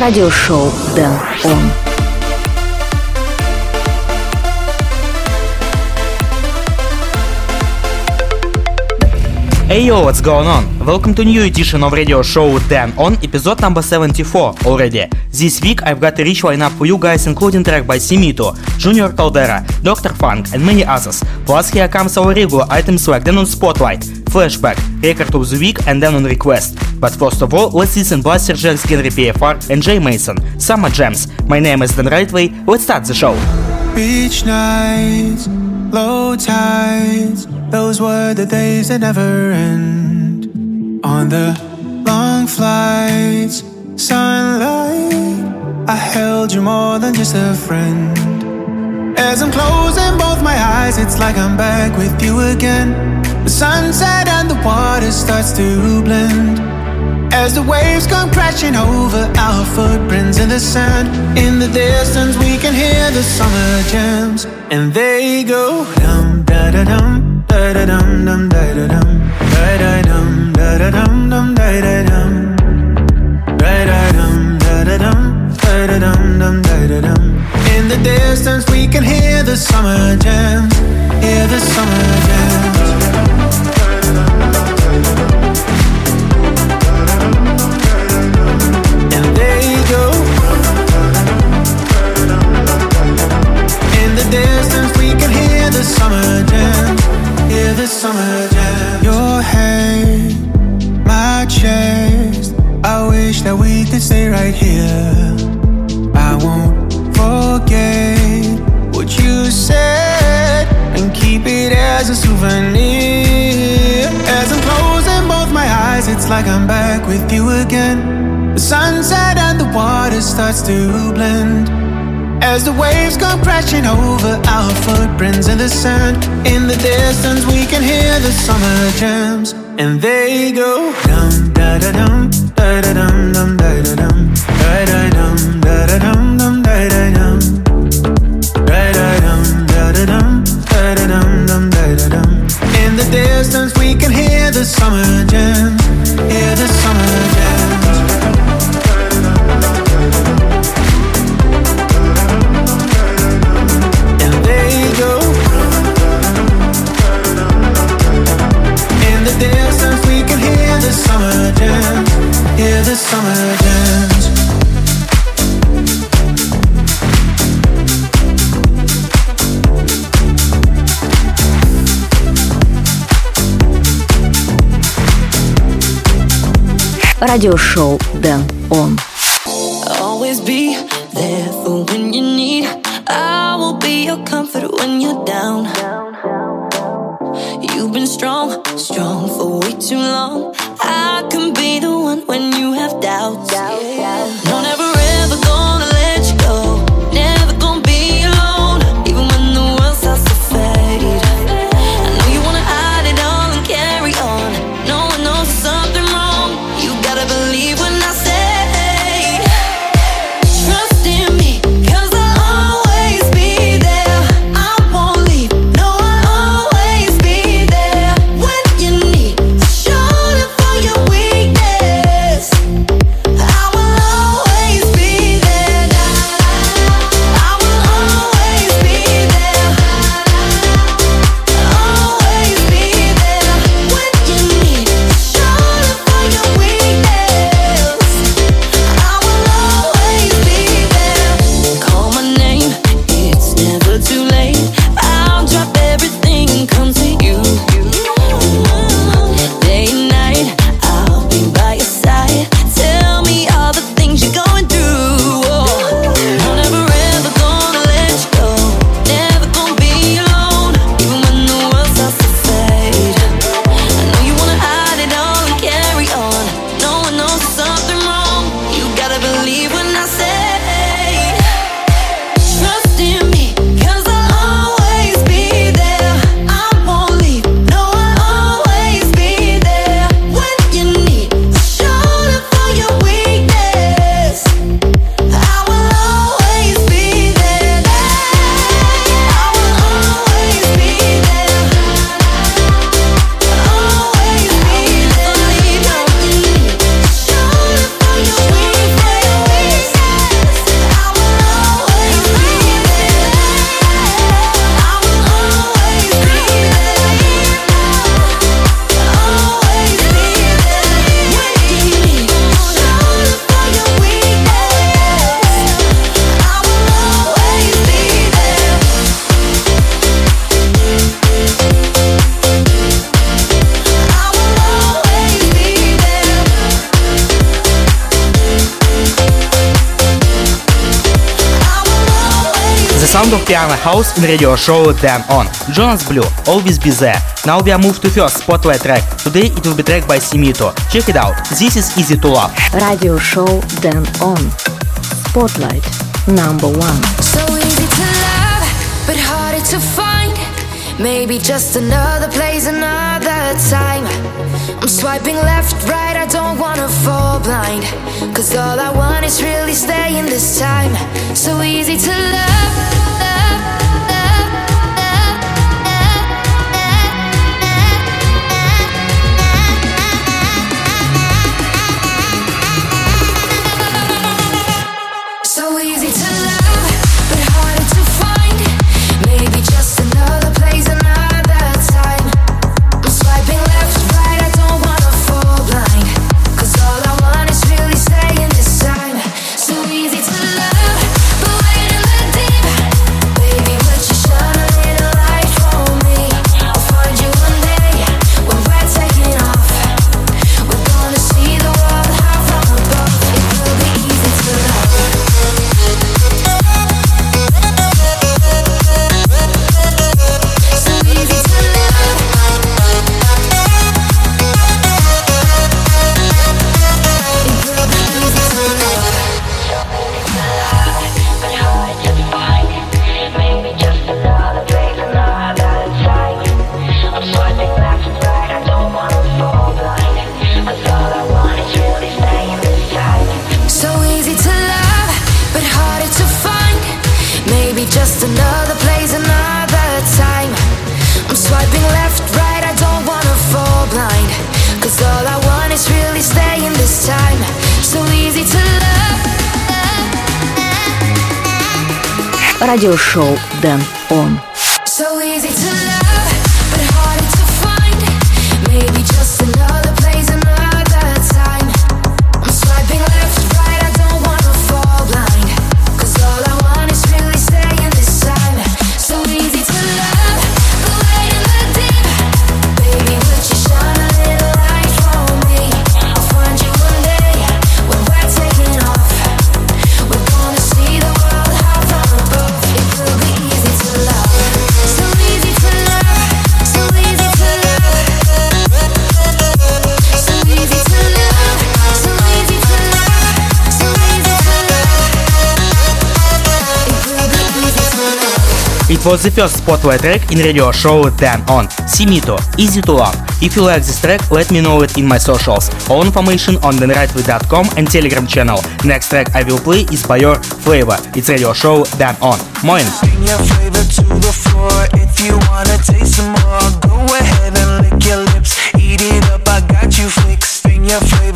радиошоу Дэн Он. Hey yo, what's going on? Welcome to new edition of radio show Dan on episode number 74 already. This week I've got a rich lineup for you guys including track by Simito, Junior Caldera, Dr. Funk and many others. Plus here comes our regular items like Dan on Spotlight, Flashback, Record of the Week and then on Request. But first of all, let's listen Blaster Jax, Henri PFR and Jay Mason, Summer Jams. My name is Dan Rightway, let's start the show. Beach nights, low tides those were the days that never end. On the long flights, sunlight, I held you more than just a friend. As I'm closing both my eyes, it's like I'm back with you again. The sunset and the water starts to blend. As the waves come crashing over our footprints in the sand. In the distance, we can hear the summer jams, and they go dum da da dum da da dum dum da da dum. Da da dum da da dum dum da da dum. Da da dum da da dum da da dum dum da da dum. In the distance we can hear the summer jams. Hear the summer jams summer jams hear the summer jam. Your head, my chest. I wish that we could stay right here. I won't forget what you said and keep it as a souvenir. As I'm closing both my eyes, it's like I'm back with you again. The sunset and the water starts to blend. As the waves come crashing over our footprints in the sand In the distance we can hear the summer jams And they go dum da da dum da da dum dum da da dum da da dum da Радиошоу Дэн Он. Sound of piano house in radio show Dan On. Jonas Blue, Always Be There. Now we are moved to first spotlight track. Today it will be track by Simito. Check it out. This is Easy to Love. Radio show Dan On. Spotlight number one. So easy to love, but harder to find. Maybe just another place, another time. I'm swiping left, right, I don't wanna fall blind. Cause all I want is really staying this time. So easy to love. радиошоу Дэн Он. So easy to It was the first spotlight track in radio show Dan On. Simito, Easy to Love. If you like this track, let me know it in my socials. All information on denrightway.com and Telegram channel. Next track I will play is by your flavor. It's radio show Dan On. Moin. your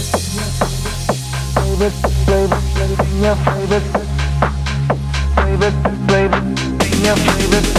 favorite, favorite flavor, in your favorite, favorite flavor, in your favorite.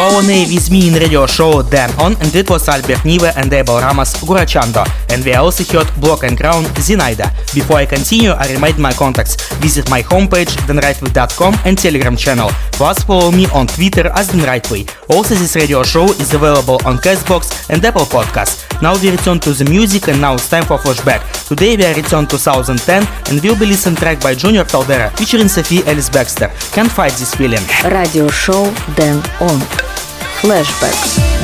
You are on air with me in radio show Dan On and it was Albert Neve and Abel Ramos Guarachando and we also heard Block and Crown Zenaida. Before I continue, I remind my contacts. Visit my homepage denrightway.com, and Telegram channel. Plus follow me on Twitter as thenrightway. Also this radio show is available on Castbox and Apple Podcasts. Now we return to the music and now it's time for flashback. Today we are return 2010 and we'll be listening track by Junior Caldera featuring Sophie Ellis Bextor. Can't fight this feeling. Radio show Dan on. Flashbacks.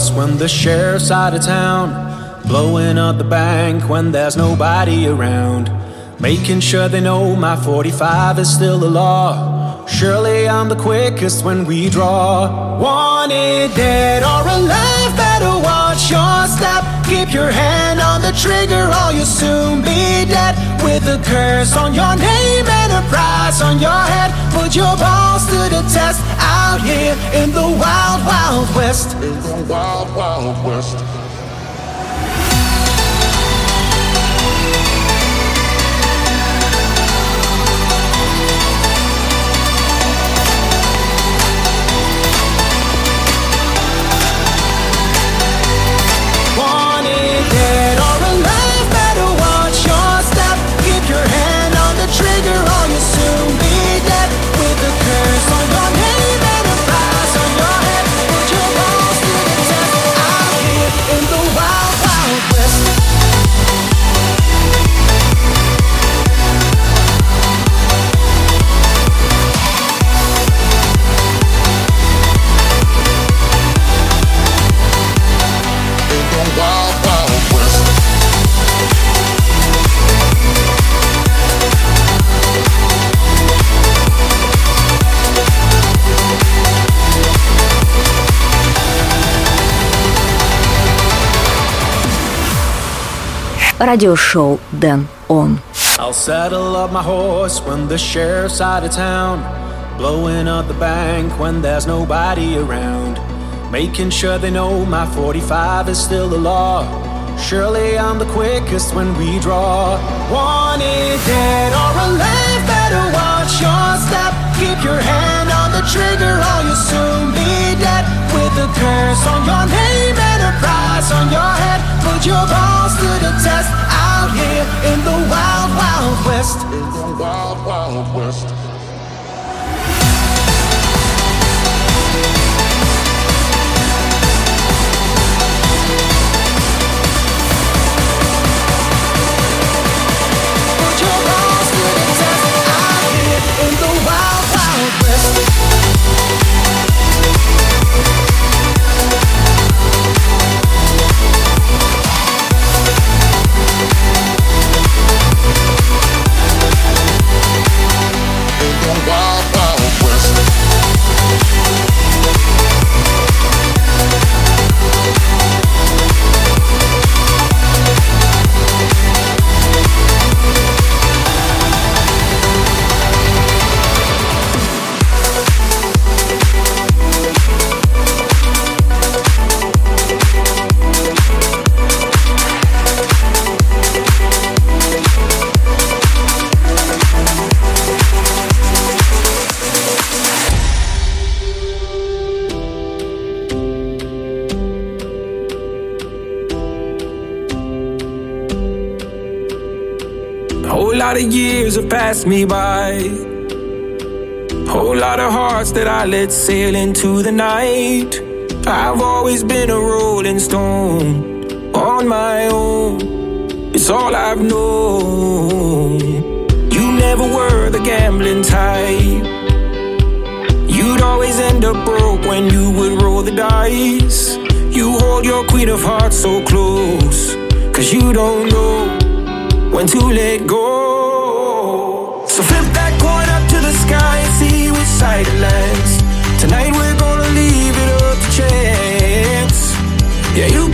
Horse when the sheriff's out of town. Blowing up the bank when there's nobody around. Making sure they know my 45 is still the law. Surely I'm the quickest when we draw. Wanted dead or alive, better watch your step. Keep your hand on the trigger or you'll soon be dead. With a curse on your name and a price on your head. Put your balls to the test out here in the wild, wild west. In the wild, wild west. Радиошоу Дэн Он. I'll saddle up my horse when the sheriff's out of town. Blowing up the bank when there's nobody around. Making sure they know my 45 is still the law. Surely I'm the quickest when we draw. Wanted dead or alive, better watch your step. Keep your hand on the trigger or you'll soon be dead. With a curse on your name and price on your head. Put your balls to the test out here in the wild, wild west. In the wild, wild west. Put your balls to the test out here in the wild, wild west. Years have passed me by. Whole lot of hearts that I let sail into the night. I've always been a rolling stone on my own. It's all I've known. You never were the gambling type. You'd always end up broke when you would roll the dice. You hold your queen of hearts so close, cause you don't know when to let go. See which side it lands. Tonight we're gonna leave it up to chance. Yeah, you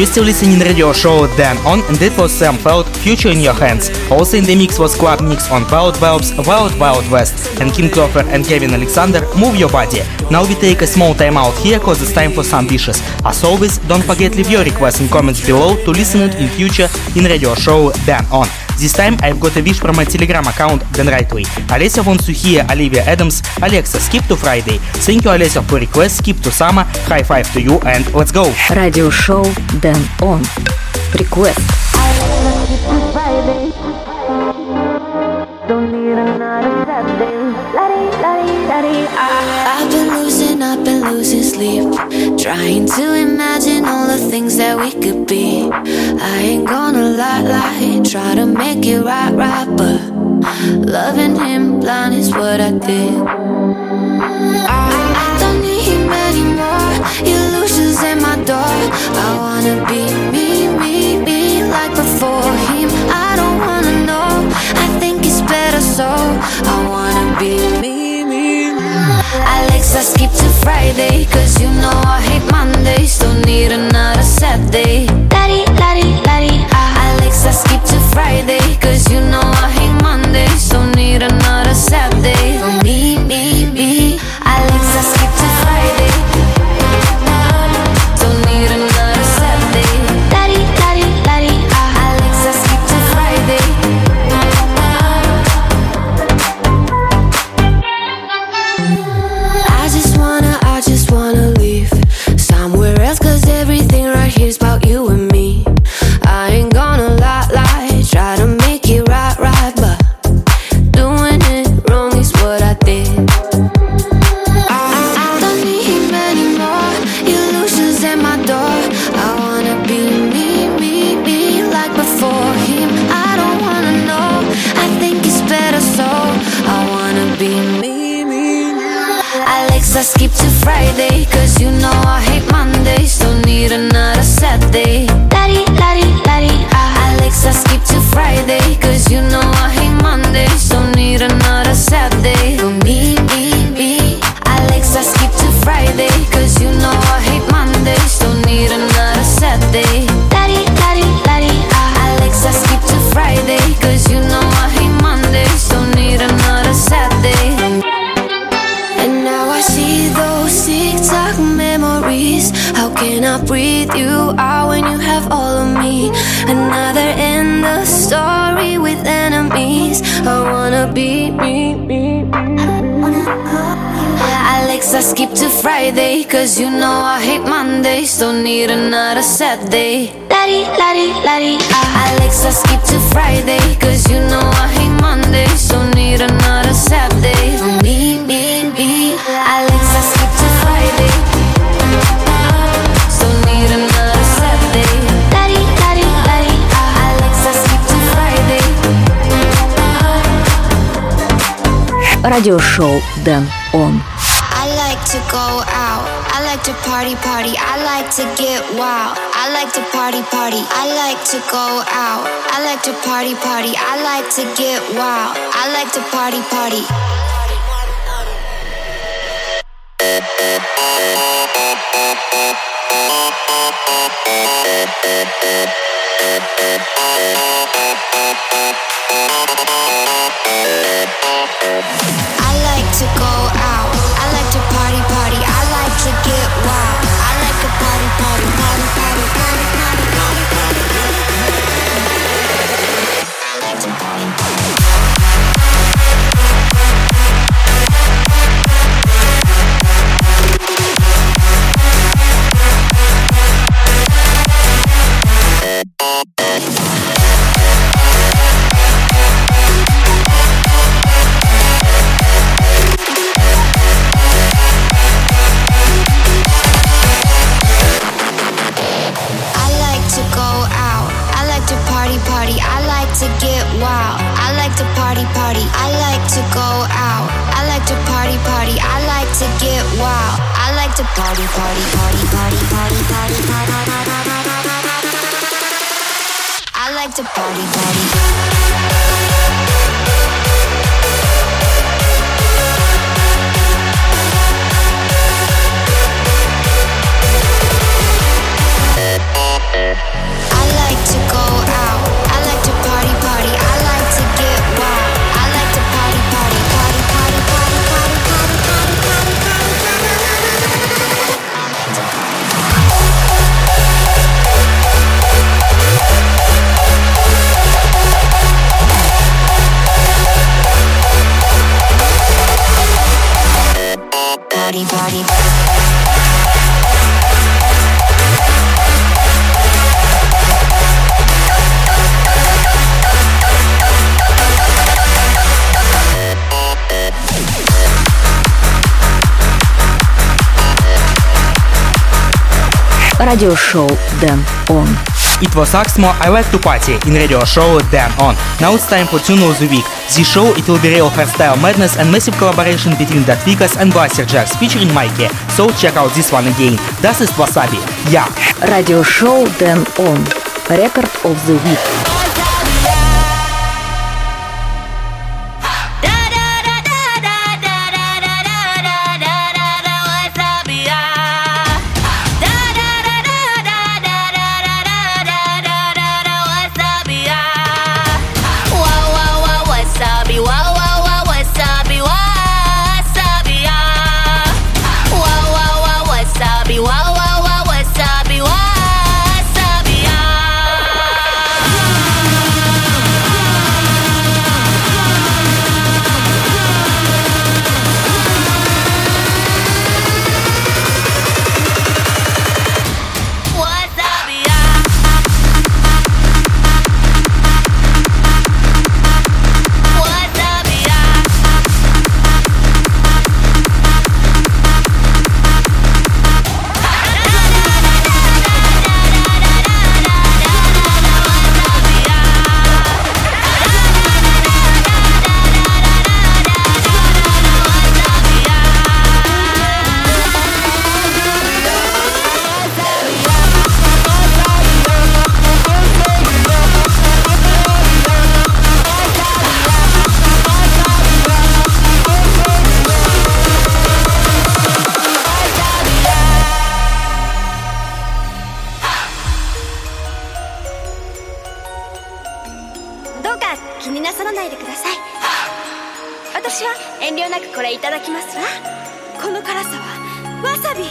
You still listening radio show Dan On and that was Sam Feldt Future in Your Hands. Also in the mix was Club Mix on Wild Valves, Wild Wild West and King Clover and Kevin Alexander Move Your Body. Now we take a small time out here cause it's time for some dishes. As always, don't forget leave your requests in comments below to listen it in future in radio show Dan On. This time I've got a wish from my Telegram account then right way. Alessia Vonsuhia, Olivia Adams, Alexa, skip to Friday. Thank you, Alessia, for request, skip to summer, high five to you and let's go. Radio show Dan on. Request. I've been losing, I've been losing sleep. Trying to imagine all the things that we could be. I ain't gonna lie, lie. Try to make it right, right. But loving him blind is what I did. I, I don't need him anymore. Illusions in my door. I wanna be me, me, me like before him. I don't wanna know. I think it's better so. I wanna be me. Alexa, skip to Friday. Cause you know I hate Mondays. Don't need another sad day. Laddie, laddie, laddie. ah. Alexa, skip to Friday. Cause you know I hate Mondays. Don't need another sad day. Me, me. Alexa, skip to Friday. Cause you know I hate Mondays. Don't need another sad day. Laddie, laddie, laddie. ah. Alexa, skip to Friday. Cause you know I hate Mondays. Don't need another sad day. For me, you out when you have all of me? Another end of story with enemies. I wanna be me, me, me. Alexa, skip to Friday. Cause you know I hate Mondays. Don't need another sad day. Laddie, laddie, laddie. ah. Alexa, skip to Friday. Cause you know I hate Mondays. Don't need another sad day. For me, Радиошоу Дэн Он. I like like to go out. I like to party, party. I like to get wild. I like to party, party. I like to go out. I like to party, party. I like to get wild. I like to party, party. I like to go I like to party, party, радиошоу Дэн Он. It was Axmo, I like to party in radio show Dan On. Now it's time for Tune of the Week. This show it will be real style madness and massive collaboration between Da Tweekaz and Blasterjaxx featuring Mikey. So check out this one again. Das ist Wasabi. Yeah. Radio show Dan On. Record of the Week. 気になさらないでください」「私は遠慮なくこれいただきますわ」「この辛さはわさび」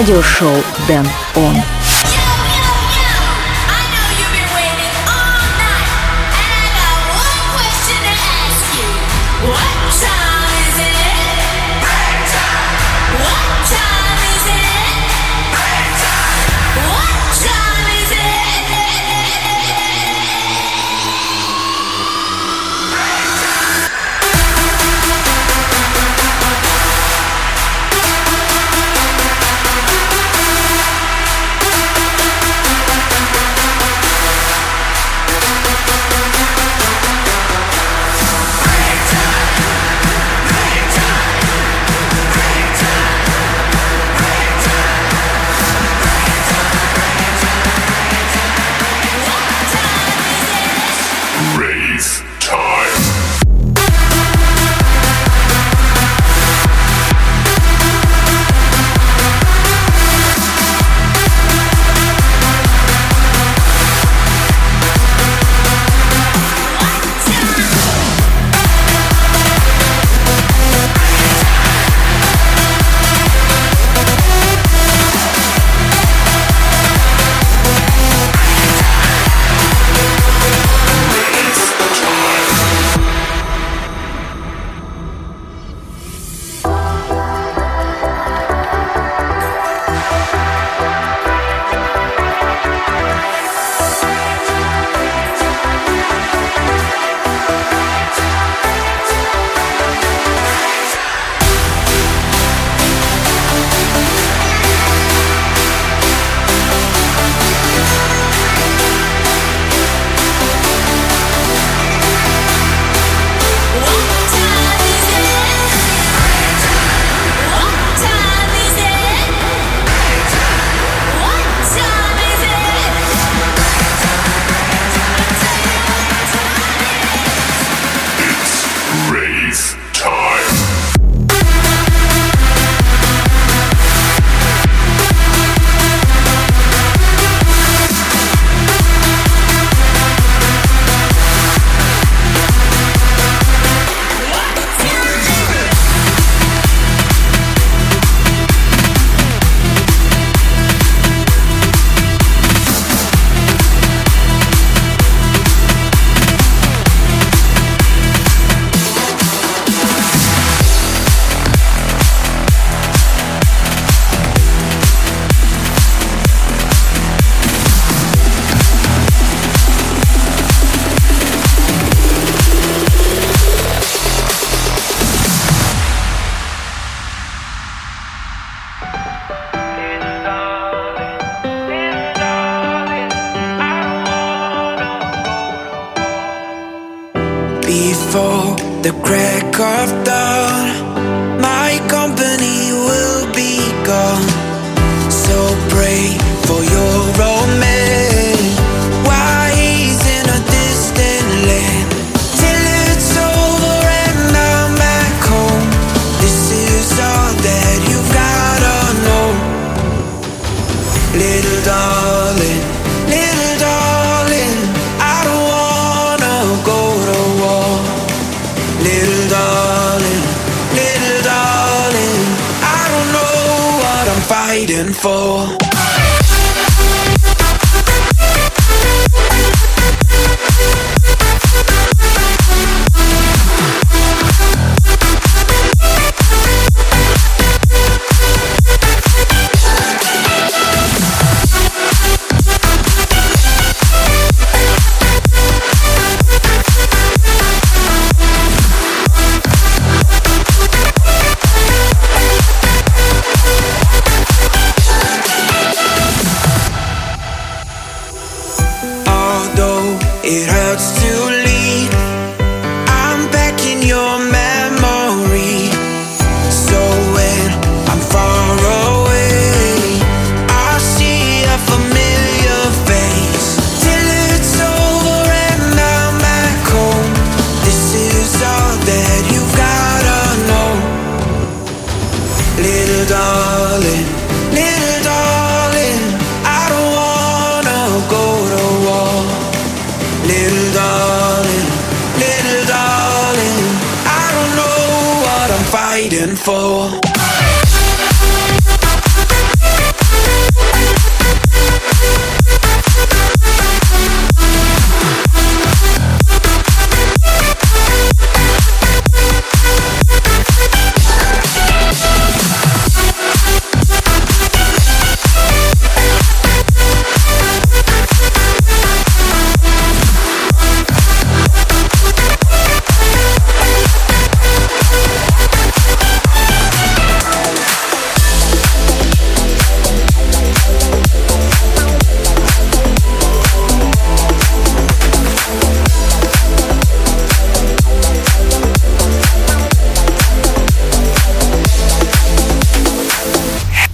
радиошоу Дэн Он.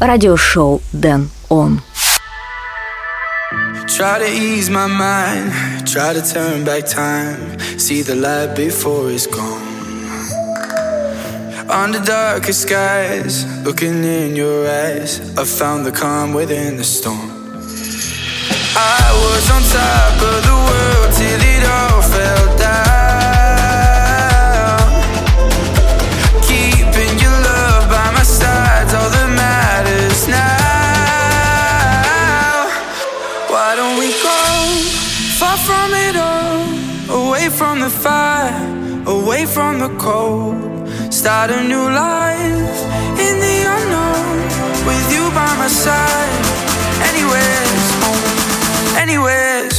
радиошоу Дэн Он. Try to ease my mind, try to turn back time, see the light before it's gone. Under darker skies, looking in your eyes, I found the calm within the storm. I was on top of the world till it all fell down. From the cold? Start a new life in the unknown with you by my side. Anywhere's home, anywhere's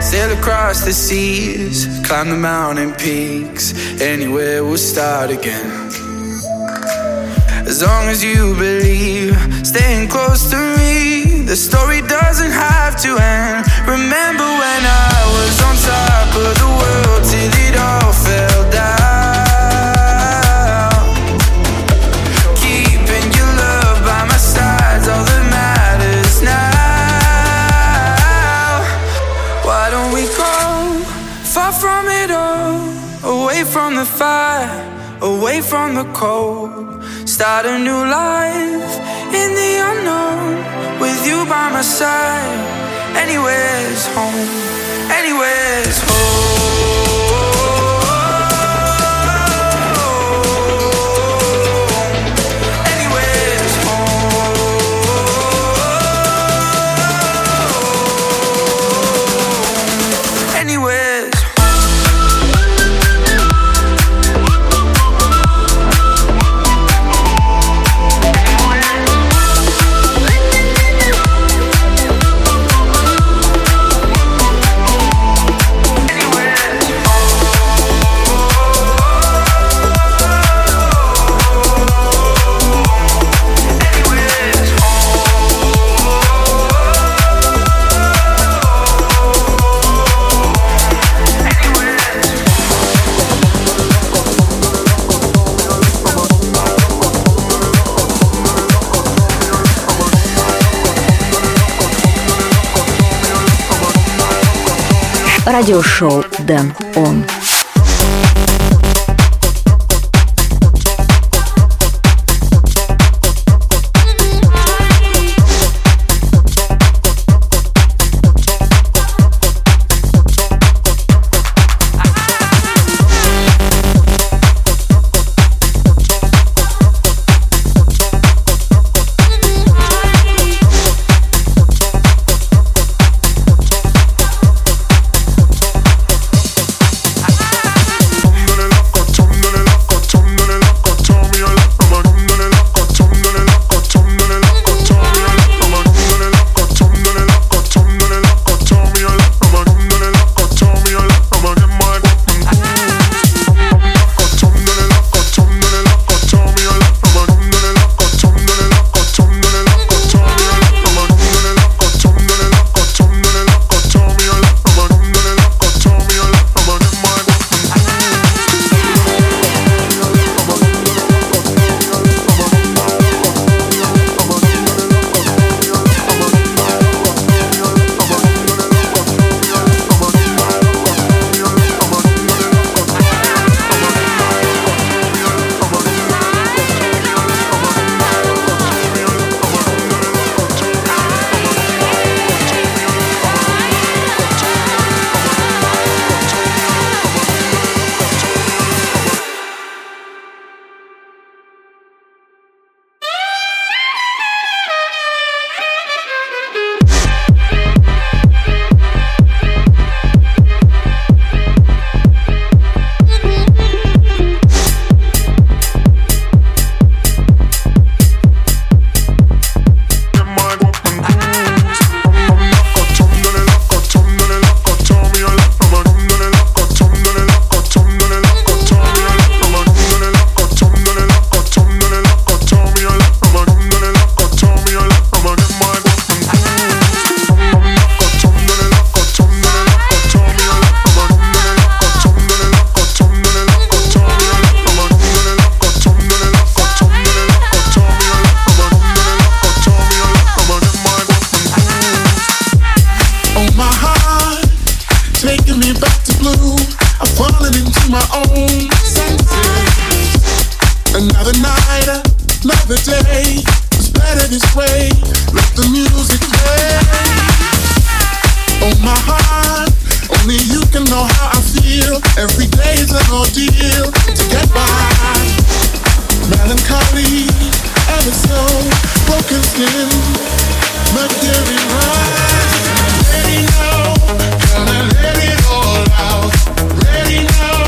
Sail across the seas, climb the mountain peaks. Anywhere we'll start again. As long as you believe, staying close to me, the story doesn't have to end. Remember when I was on top of the world till it all fell from the cold? Start a new life in the unknown with you by my side. Anywhere's home, anywhere's home. Радиошоу Дэн Он. the day. Let it spray. Let the music play. Oh my heart, only you can know how I feel. Every day is an ordeal to get by. Melancholy, ever so broken skin, materialized. Ready now, gonna let it all out. Ready now.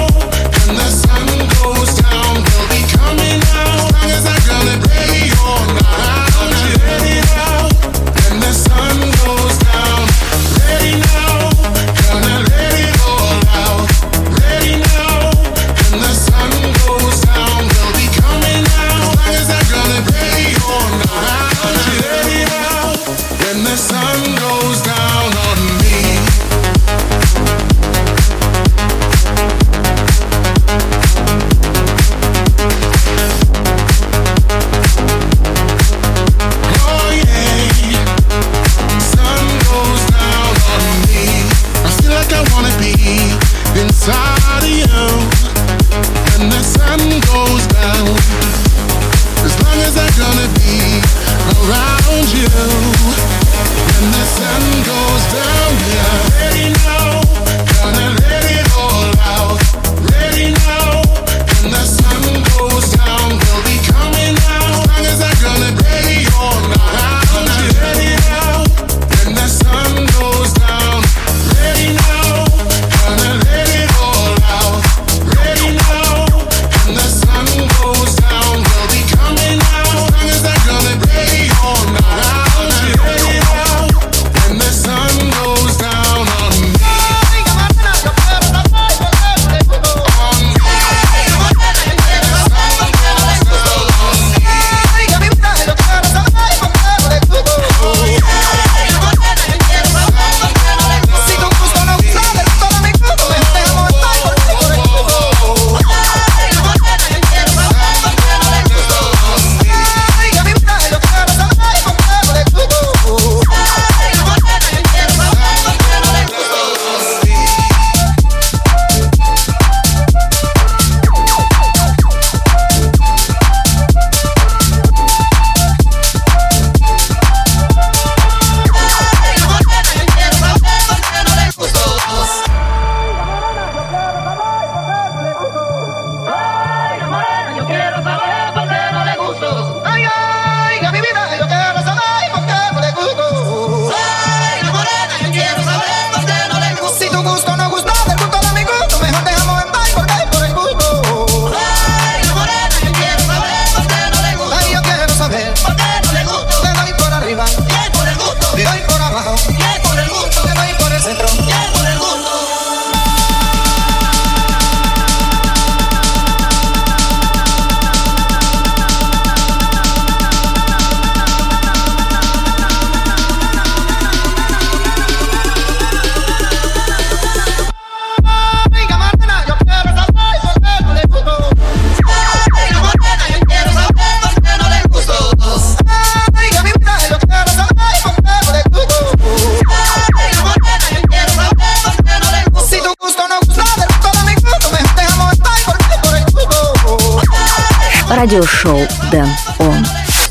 радиошоу Дэн Он.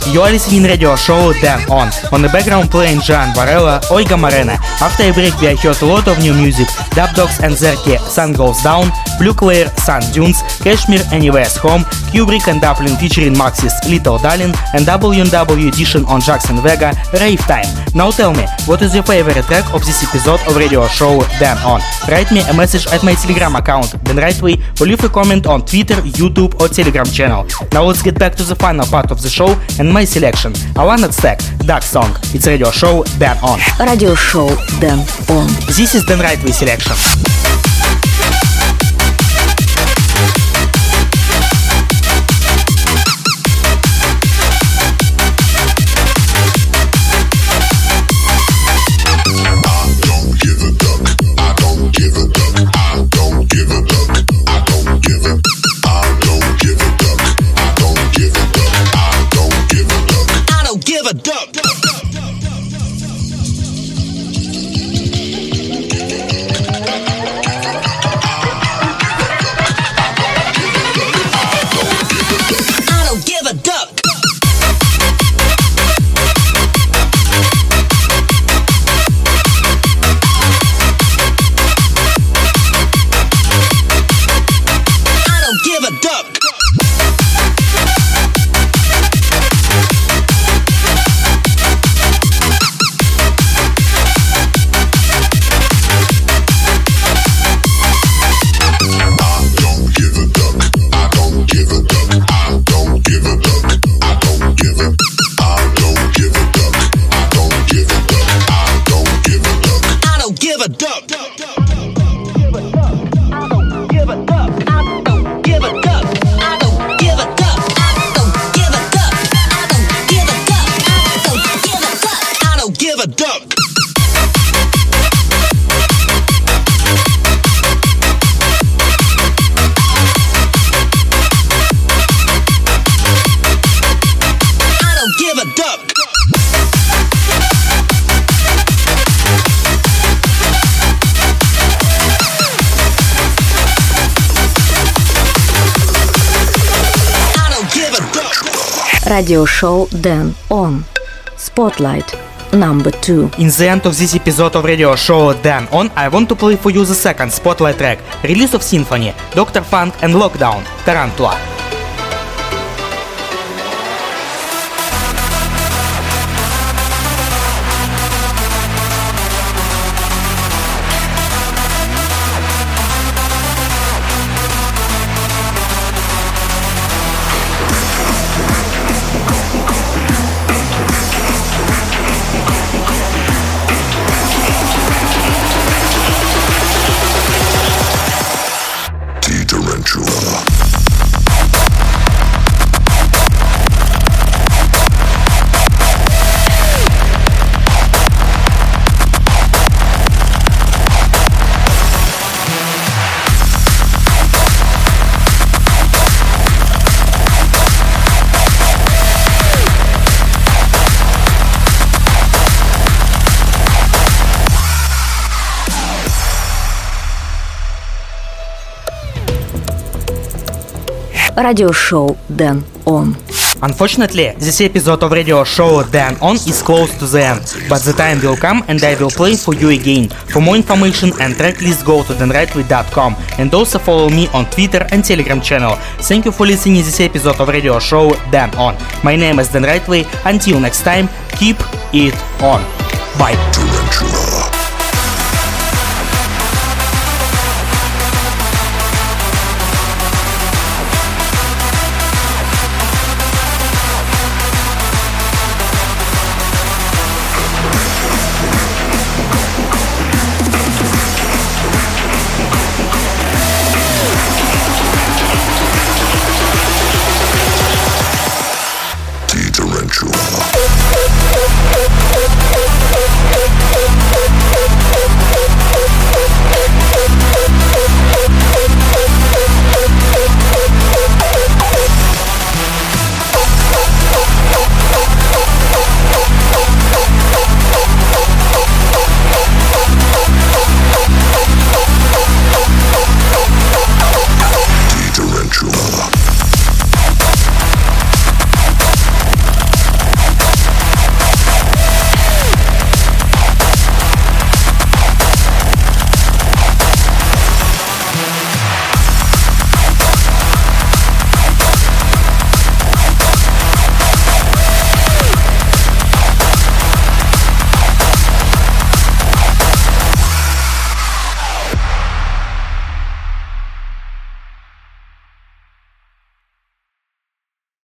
You are listening radio show Then On. On the background playing Gian Varela, Oiga Marena. After a break we heard a lot of new music. Dub Dogs and Zerke, Sun Goes Down, Blue Claire Sand Dunes, Kashmir Anywhere's Home, Kubrick and Dublin featuring Maxis Little Darling, and WW edition on Jackson Vega Rave Time. Now tell me, what is your favorite track of this episode of radio show Dan On? Write me a message at my Telegram account, denrightway, or leave a comment on Twitter, YouTube or Telegram channel. Now let's get back to the final part of the show and my selection. I want that Stack, that Song. It's radio show Dan On. Radio show Dan On. This is the right way selection. Radio show Dan On. Spotlight number 2. In the end of this episode of radio show Dan On, I want to play for you the second spotlight track, release of Symphony, Dr. Funk and Lockdown, Tarantula. Radio show Dan On. Unfortunately, this episode of radio show Dan On is close to the end, but the time will come and I will play for you again. For more information and track list go to denrightway.com and also follow me on Twitter and Telegram channel. Thank you for listening to this episode of radio show Dan On. My name is Dan Rightway. Until next time, keep it on. Bye. Tarantula.